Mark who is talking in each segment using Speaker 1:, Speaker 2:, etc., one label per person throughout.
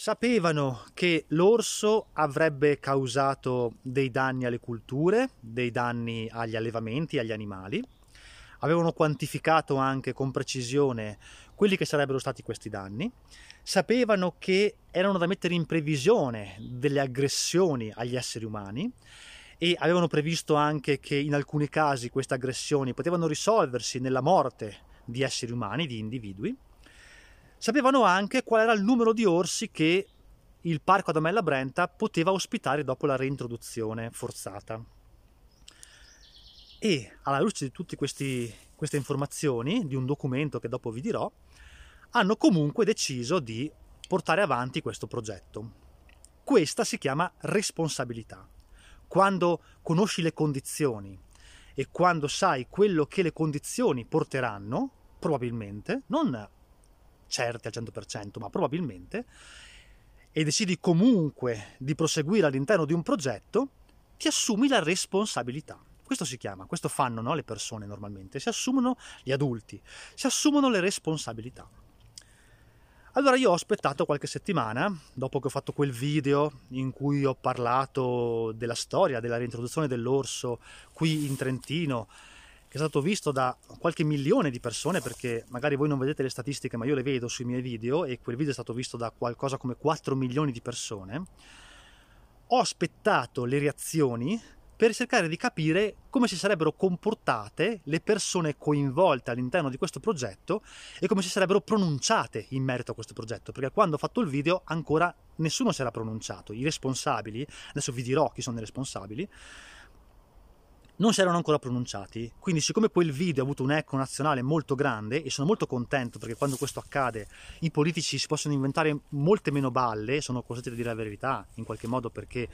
Speaker 1: Sapevano che l'orso avrebbe causato dei danni alle culture, dei danni agli allevamenti, agli animali. Avevano quantificato anche con precisione quelli che sarebbero stati questi danni. Sapevano che erano da mettere in previsione delle aggressioni agli esseri umani e avevano previsto anche che in alcuni casi queste aggressioni potevano risolversi nella morte di esseri umani, di individui Sapevano anche qual era il numero di orsi che il parco Adamella Brenta poteva ospitare dopo la reintroduzione forzata. E alla luce di tutte queste informazioni, di un documento che dopo vi dirò, hanno comunque deciso di portare avanti questo progetto. Questa si chiama responsabilità. Quando conosci le condizioni e quando sai quello che le condizioni porteranno, probabilmente, non certe al 100%, ma probabilmente, e decidi comunque di proseguire all'interno di un progetto, ti assumi la responsabilità. Questo si chiama, questo fanno no, le persone normalmente, si assumono gli adulti, si assumono le responsabilità. Allora io ho aspettato qualche settimana, dopo che ho fatto quel video in cui ho parlato della storia, della reintroduzione dell'orso qui in Trentino, che è stato visto da qualche milione di persone, perché magari voi non vedete le statistiche, ma io le vedo sui miei video, e quel video è stato visto da qualcosa come 4 milioni di persone, ho aspettato le reazioni per cercare di capire come si sarebbero comportate le persone coinvolte all'interno di questo progetto e come si sarebbero pronunciate in merito a questo progetto, perché quando ho fatto il video ancora nessuno si era pronunciato, i responsabili, adesso vi dirò chi sono i responsabili, non si erano ancora pronunciati, quindi siccome quel video ha avuto un eco nazionale molto grande e sono molto contento perché quando questo accade i politici si possono inventare molte meno balle, sono costretti a dire la verità in qualche modo perché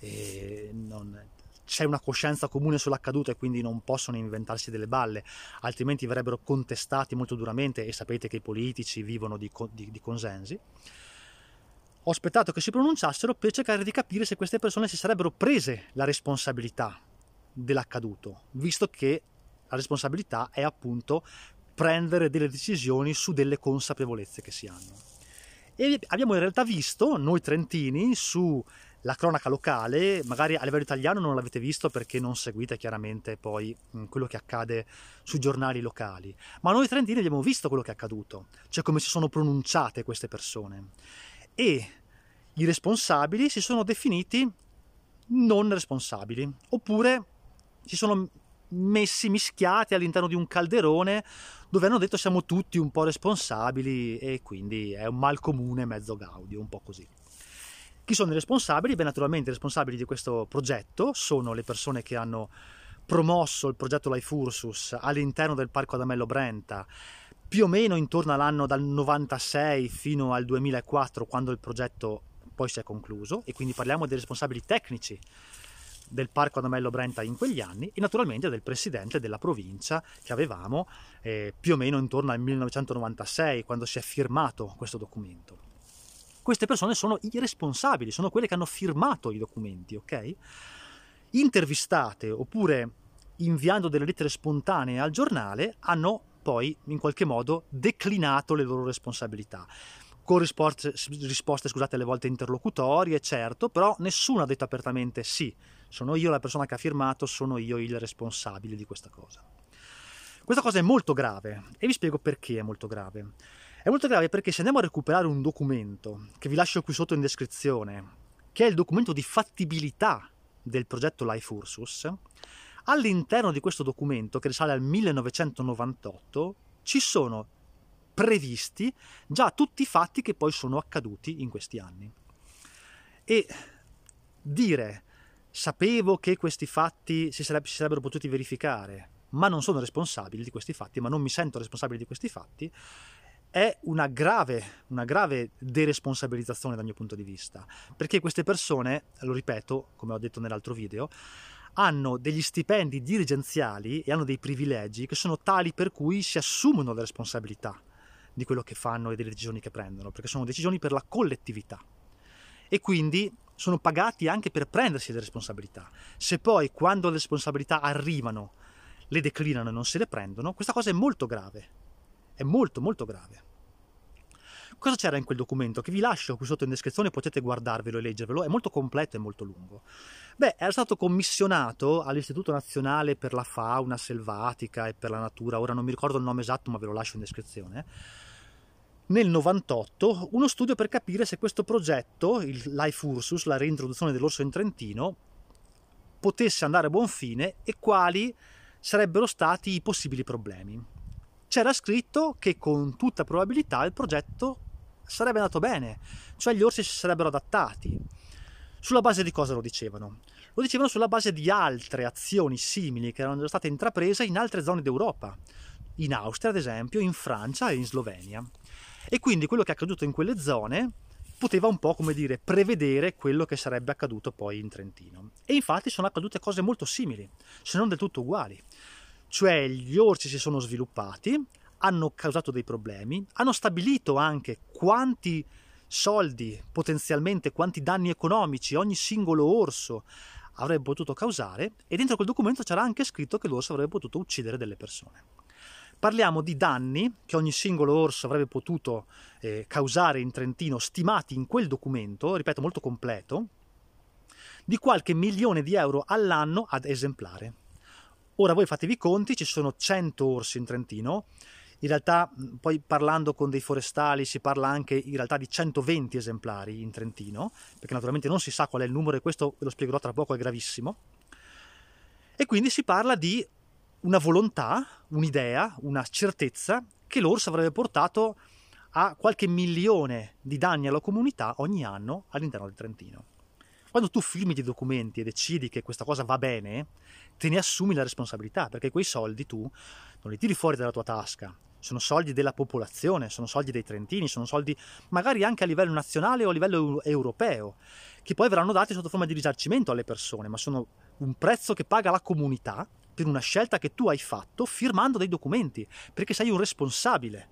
Speaker 1: eh, non, c'è una coscienza comune sull'accaduto e quindi non possono inventarsi delle balle, altrimenti verrebbero contestati molto duramente e sapete che i politici vivono di, di, di consensi. Ho aspettato che si pronunciassero per cercare di capire se queste persone si sarebbero prese la responsabilità dell'accaduto, visto che la responsabilità è appunto prendere delle decisioni su delle consapevolezze che si hanno. E abbiamo in realtà visto, noi trentini, sulla cronaca locale, magari a livello italiano non l'avete visto perché non seguite chiaramente poi quello che accade sui giornali locali, ma noi trentini abbiamo visto quello che è accaduto, cioè come si sono pronunciate queste persone. E i responsabili si sono definiti non responsabili, oppure si sono messi mischiati all'interno di un calderone dove hanno detto siamo tutti un po' responsabili e quindi è un mal comune mezzo gaudio, un po' così. Chi sono i responsabili? Beh, naturalmente i responsabili di questo progetto sono le persone che hanno promosso il progetto Life Ursus all'interno del Parco Adamello Brenta più o meno intorno all'anno dal 96 fino al 2004 quando il progetto poi si è concluso e quindi parliamo dei responsabili tecnici del Parco Adamello Brenta in quegli anni e naturalmente del presidente della provincia che avevamo eh, più o meno intorno al 1996 quando si è firmato questo documento. Queste persone sono i responsabili, sono quelle che hanno firmato i documenti, ok? Intervistate oppure inviando delle lettere spontanee al giornale hanno poi in qualche modo declinato le loro responsabilità con risposte, risposte, scusate, alle volte interlocutorie, certo, però nessuno ha detto apertamente sì, sono io la persona che ha firmato, sono io il responsabile di questa cosa. Questa cosa è molto grave e vi spiego perché è molto grave. È molto grave perché se andiamo a recuperare un documento che vi lascio qui sotto in descrizione, che è il documento di fattibilità del progetto Life Ursus, all'interno di questo documento, che risale al 1998, ci sono previsti già tutti i fatti che poi sono accaduti in questi anni. E dire sapevo che questi fatti si, sarebbe, si sarebbero potuti verificare, ma non sono responsabile di questi fatti, ma non mi sento responsabile di questi fatti, è una grave, una grave deresponsabilizzazione dal mio punto di vista, perché queste persone, lo ripeto, come ho detto nell'altro video, hanno degli stipendi dirigenziali e hanno dei privilegi che sono tali per cui si assumono le responsabilità di quello che fanno e delle decisioni che prendono, perché sono decisioni per la collettività. E quindi sono pagati anche per prendersi le responsabilità. Se poi quando le responsabilità arrivano le declinano e non se le prendono, questa cosa è molto grave. È molto molto grave. Cosa c'era in quel documento? Che vi lascio qui sotto in descrizione, potete guardarvelo e leggervelo, è molto completo e molto lungo. Beh, era stato commissionato all'Istituto Nazionale per la Fauna Selvatica e per la Natura, ora non mi ricordo il nome esatto ma ve lo lascio in descrizione, nel 98 uno studio per capire se questo progetto, il Life Ursus, la reintroduzione dell'orso in Trentino, potesse andare a buon fine e quali sarebbero stati i possibili problemi. C'era scritto che con tutta probabilità il progetto sarebbe andato bene, cioè gli orsi si sarebbero adattati. Sulla base di cosa lo dicevano? Lo dicevano sulla base di altre azioni simili che erano già state intraprese in altre zone d'Europa, in Austria ad esempio, in Francia e in Slovenia. E quindi quello che è accaduto in quelle zone poteva un po' come dire prevedere quello che sarebbe accaduto poi in Trentino. E infatti sono accadute cose molto simili, se non del tutto uguali. Cioè gli orsi si sono sviluppati, hanno causato dei problemi, hanno stabilito anche quanti soldi, potenzialmente quanti danni economici ogni singolo orso avrebbe potuto causare e dentro quel documento c'era anche scritto che l'orso avrebbe potuto uccidere delle persone. Parliamo di danni che ogni singolo orso avrebbe potuto eh, causare in Trentino, stimati in quel documento, ripeto molto completo, di qualche milione di euro all'anno ad esemplare. Ora voi fatevi i conti, ci sono 100 orsi in Trentino, in realtà poi parlando con dei forestali si parla anche in realtà di 120 esemplari in Trentino, perché naturalmente non si sa qual è il numero e questo ve lo spiegherò tra poco, è gravissimo. E quindi si parla di una volontà, un'idea, una certezza che l'orso avrebbe portato a qualche milione di danni alla comunità ogni anno all'interno del Trentino. Quando tu filmi dei documenti e decidi che questa cosa va bene, te ne assumi la responsabilità, perché quei soldi tu non li tiri fuori dalla tua tasca, sono soldi della popolazione, sono soldi dei trentini, sono soldi magari anche a livello nazionale o a livello europeo, che poi verranno dati sotto forma di risarcimento alle persone, ma sono un prezzo che paga la comunità per una scelta che tu hai fatto firmando dei documenti, perché sei un responsabile.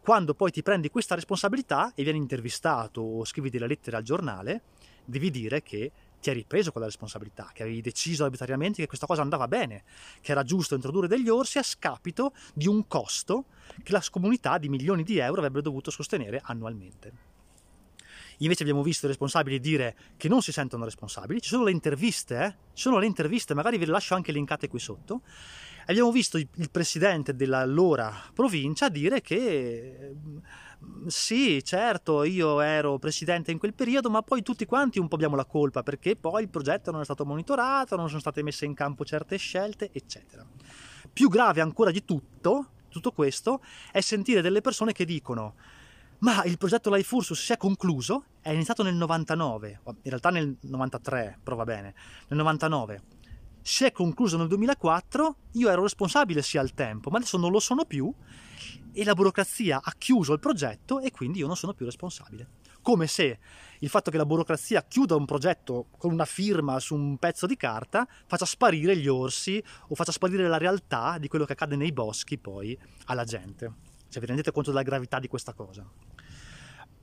Speaker 1: Quando poi ti prendi questa responsabilità e vieni intervistato o scrivi delle lettere al giornale, devi dire che ti hai ripreso quella responsabilità, che avevi deciso arbitrariamente che questa cosa andava bene, che era giusto introdurre degli orsi a scapito di un costo che la comunità di milioni di euro avrebbe dovuto sostenere annualmente. Invece abbiamo visto i responsabili dire che non si sentono responsabili, ci sono le interviste, eh? ci sono le interviste, magari ve le lascio anche linkate qui sotto. Abbiamo visto il presidente dell'allora provincia dire che mm, sì, certo, io ero presidente in quel periodo, ma poi tutti quanti un po' abbiamo la colpa perché poi il progetto non è stato monitorato, non sono state messe in campo certe scelte, eccetera. Più grave ancora di tutto, tutto questo, è sentire delle persone che dicono ma il progetto Life Ursus si è concluso, è iniziato nel 99, in realtà nel 93, però va bene, nel 99. Si è concluso nel 2004, io ero responsabile sia al tempo, ma adesso non lo sono più e la burocrazia ha chiuso il progetto e quindi io non sono più responsabile. Come se il fatto che la burocrazia chiuda un progetto con una firma su un pezzo di carta faccia sparire gli orsi o faccia sparire la realtà di quello che accade nei boschi poi alla gente. Cioè vi rendete conto della gravità di questa cosa.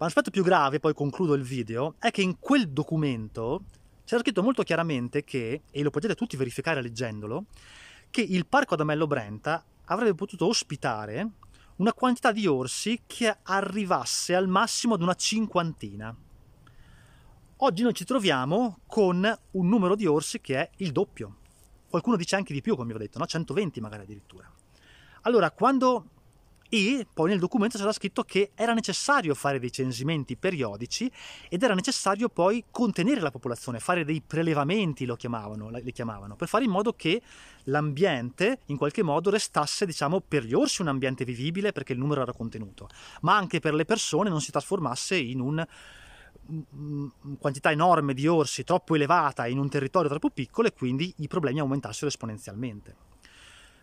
Speaker 1: Ma l'aspetto più grave, poi concludo il video, è che in quel documento c'era scritto molto chiaramente che, e lo potete tutti verificare leggendolo, che il parco Adamello Brenta avrebbe potuto ospitare una quantità di orsi che arrivasse al massimo ad una cinquantina. Oggi noi ci troviamo con un numero di orsi che è il doppio. Qualcuno dice anche di più, come vi ho detto, no? 120 magari addirittura. Allora, quando e poi nel documento c'era scritto che era necessario fare dei censimenti periodici ed era necessario poi contenere la popolazione, fare dei prelevamenti, lo chiamavano, li chiamavano, per fare in modo che l'ambiente in qualche modo restasse, diciamo, per gli orsi un ambiente vivibile perché il numero era contenuto, ma anche per le persone non si trasformasse in un quantità enorme di orsi troppo elevata in un territorio troppo piccolo e quindi i problemi aumentassero esponenzialmente.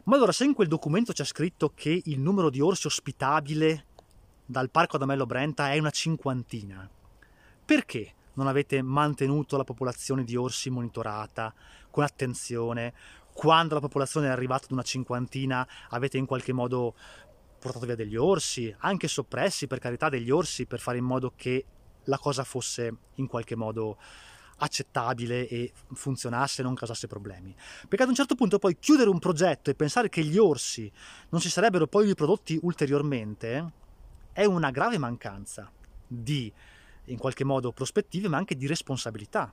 Speaker 1: Ma allora, se in quel documento c'è scritto che il numero di orsi ospitabile dal parco Adamello Brenta è una cinquantina, perché non avete mantenuto la popolazione di orsi monitorata con attenzione? Quando la popolazione è arrivata ad una cinquantina avete in qualche modo portato via degli orsi, anche soppressi per carità degli orsi per fare in modo che la cosa fosse in qualche modo accettabile e funzionasse e non causasse problemi. Perché ad un certo punto poi chiudere un progetto e pensare che gli orsi non si sarebbero poi riprodotti ulteriormente è una grave mancanza di, in qualche modo, prospettive, ma anche di responsabilità.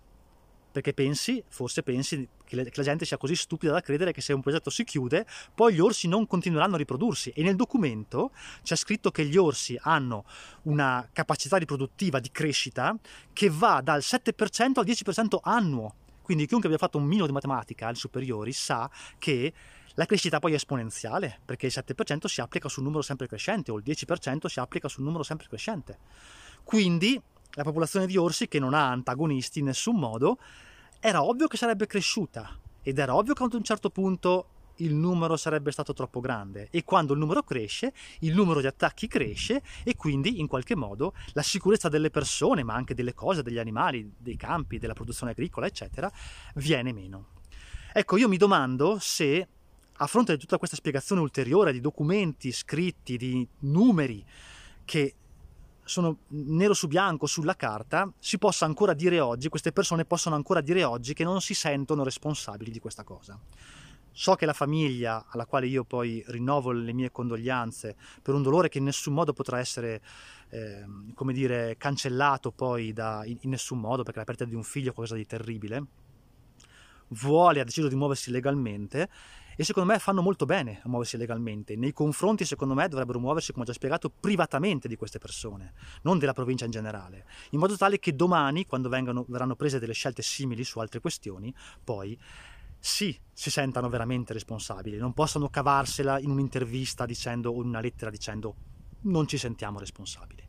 Speaker 1: Perché pensi, forse pensi che, la gente sia così stupida da credere che se un progetto si chiude, poi gli orsi non continueranno a riprodursi. E nel documento c'è scritto che gli orsi hanno una capacità riproduttiva di crescita che va dal 7% al 10% annuo. Quindi chiunque abbia fatto un minimo di matematica alle superiori sa che la crescita poi è esponenziale, perché il 7% si applica su un numero sempre crescente o il 10% si applica su un numero sempre crescente. Quindi la popolazione di orsi, che non ha antagonisti in nessun modo, era ovvio che sarebbe cresciuta ed era ovvio che ad un certo punto il numero sarebbe stato troppo grande e quando il numero cresce, il numero di attacchi cresce e quindi in qualche modo la sicurezza delle persone, ma anche delle cose, degli animali, dei campi, della produzione agricola, eccetera, viene meno. Ecco, io mi domando se a fronte di tutta questa spiegazione ulteriore di documenti scritti, di numeri che sono nero su bianco sulla carta, si possa ancora dire oggi, queste persone possono ancora dire oggi che non si sentono responsabili di questa cosa. So che la famiglia, alla quale io poi rinnovo le mie condoglianze per un dolore che in nessun modo potrà essere, eh, come dire, cancellato poi da, in, in nessun modo, perché la perdita di un figlio è qualcosa di terribile, vuole, ha deciso di muoversi legalmente e secondo me fanno molto bene a muoversi legalmente. Nei confronti, secondo me, dovrebbero muoversi, come ho già spiegato, privatamente di queste persone, non della provincia in generale, in modo tale che domani, quando vengano, verranno prese delle scelte simili su altre questioni, poi sì, si sentano veramente responsabili, non possano cavarsela in un'intervista dicendo o in una lettera dicendo non ci sentiamo responsabili.